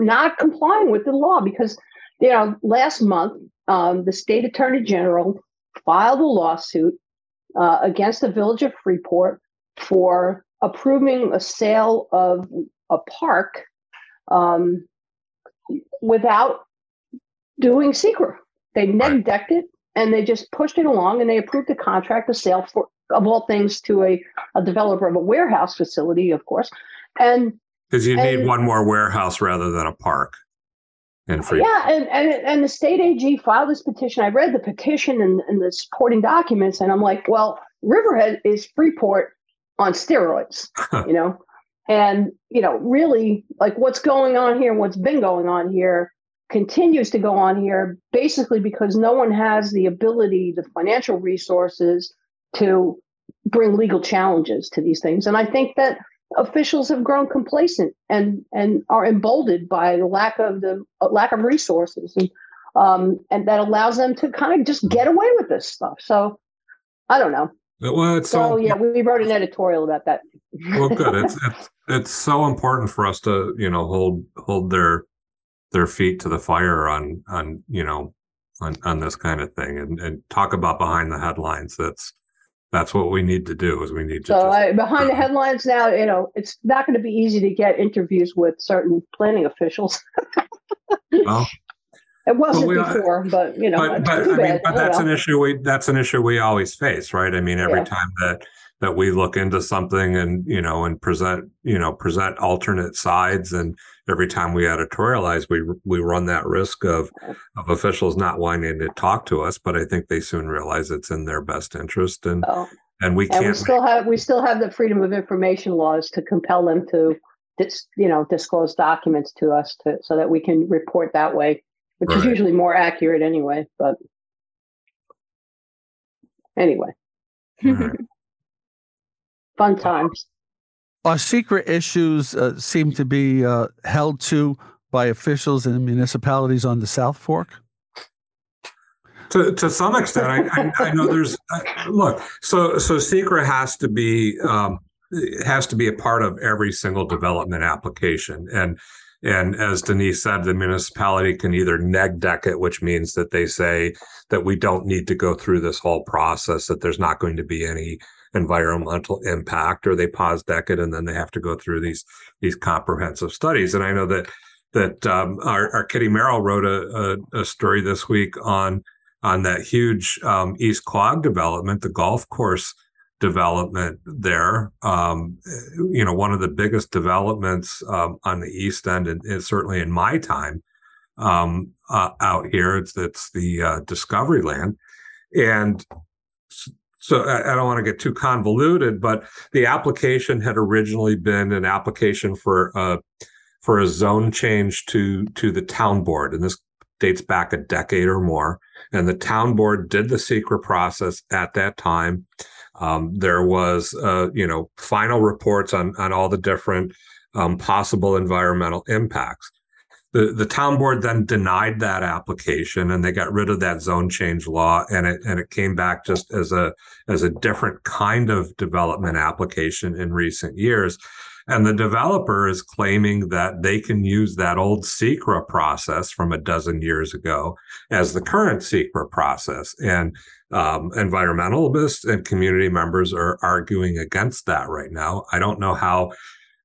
not complying with the law because you know last month um, the state attorney general filed a lawsuit uh, against the village of Freeport for approving a sale of a park um, without doing SEQRA. They neg decked it and they just pushed it along and they approved the contract, the sale for, of all things, to a, a developer of a warehouse facility, of course. And because you and, need one more warehouse rather than a park and free. Yeah, and, and and the state AG filed this petition. I read the petition and, and the supporting documents, and I'm like, well, Riverhead is Freeport on steroids, you know, and you know, really, like what's going on here, what's been going on here, continues to go on here, basically because no one has the ability, the financial resources to bring legal challenges to these things, and I think that officials have grown complacent and and are emboldened by the lack of the uh, lack of resources and um, and that allows them to kind of just get away with this stuff. So I don't know. Well, it's so, so yeah, we wrote an editorial about that. well, good. It's, it's it's so important for us to you know hold hold their their feet to the fire on on you know on on this kind of thing and and talk about behind the headlines. That's that's what we need to do is we need to so just, I, behind uh, the headlines now you know it's not going to be easy to get interviews with certain planning officials. Well, it wasn't we, before but you know but, but, I mean, but that's an issue we that's an issue we always face right? I mean every yeah. time that that we look into something and you know and present you know present alternate sides and every time we editorialize we we run that risk of of officials not wanting to talk to us but i think they soon realize it's in their best interest and Oh, and we And we can't still have, we still have the freedom of information laws to compel them to, dis- you know, disclose documents to us to, so that we can report that way, which is usually more accurate anyway, but anyway, right. fun times. Our SEQRA issues uh, seem to be uh, held to by officials and municipalities on the South Fork. to to some extent i i, I know there's uh, look so so SEQRA has to be um has to be a part of every single development application and and as denise said the municipality can either neg dec it which means that they say that we don't need to go through this whole process that there's not going to be any environmental impact or they pos dec it and then they have to go through these these comprehensive studies. And i know that that um, our, our kitty merrill wrote a, a, a story this week on on that huge um, East Quogue development, the golf course development there. Um, you know, one of the biggest developments um, on the East End, and, and certainly in my time um, uh, out here, it's it's the uh, Discovery Land, and so I, I don't want to get too convoluted, but the application had originally been an application for a for a zone change to to the town board, and this dates back a decade or more. And the town board did the SEQRA process at that time. Um, there was, uh, you know, final reports on on all the different um, possible environmental impacts. The the town board then denied that application, and they got rid of that zone change law, and it and it came back just as a as a different kind of development application in recent years. And the developer is claiming that they can use that old SEQRA process from a dozen years ago as the current SEQRA process. And um, environmentalists and community members are arguing against that right now. I don't know how.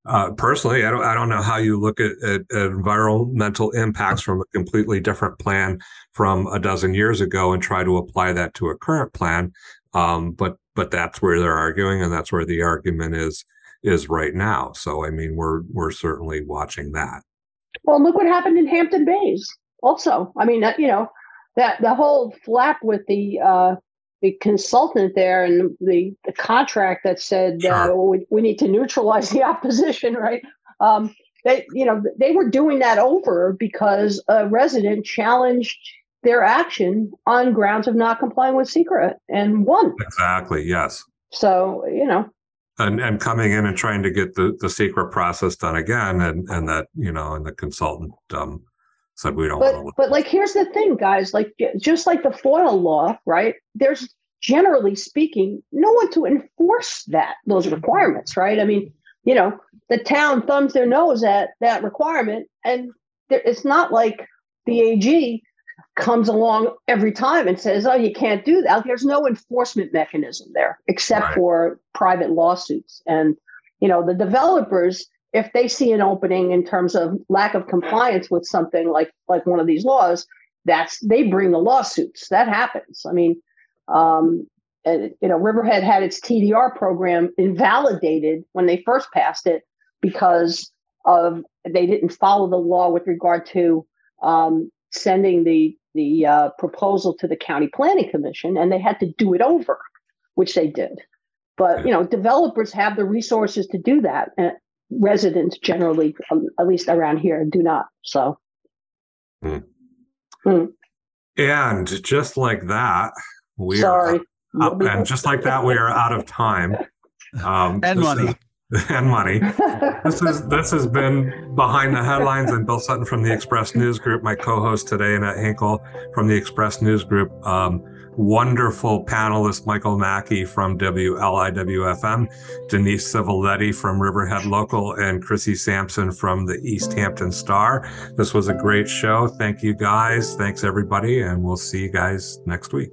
Uh, personally, I don't. I don't know how you look at, at, environmental impacts from a completely different plan from a dozen years ago and try to apply that to a current plan. Um, but but that's where they're arguing, and that's where the argument is is right now. So I mean, we're we're certainly watching that. Well, look what happened in Hampton Bays. Also, I mean, you know, that the whole flap with the uh, the consultant there and the, the contract that said uh, Sure. we, we need to neutralize the opposition, right? Um, they, you know, they were doing that over because a resident challenged their action on grounds of not complying with SEQRA and won. Exactly. Yes. So, you know, and and coming in and trying to get the the SEQRA process done again and and that you know and the consultant um said we don't but want to but like here's the thing guys like just like the foil law right there's generally speaking no one to enforce that those requirements right? I mean you know the town thumbs their nose at that requirement and there, it's not like the ag comes along every time and says oh you can't do that. There's no enforcement mechanism there except Right. for private lawsuits. And you know the developers if they see an opening in terms of lack of compliance with something like like one of these laws that's they bring the lawsuits. That happens. I mean um and, you know riverhead had its tdr program invalidated when they first passed it because of they didn't follow the law with regard to um, sending the the uh, proposal to the county planning commission and they had to do it over which they did. But you know developers have the resources to do that and residents generally um, at least around here do not so. And just like that we sorry. are up, and just like that we are out of time. Um And money. is- and money. This is this has been behind the headlines i'm bill sutton from the express news group my co-host today annette hinkle from the express news group. Um, wonderful panelist michael mackey from wliwfm denise civiletti from riverhead local and chrissy sampson from the east hampton star. This was a great show. Thank you guys. Thanks everybody and we'll see you guys next week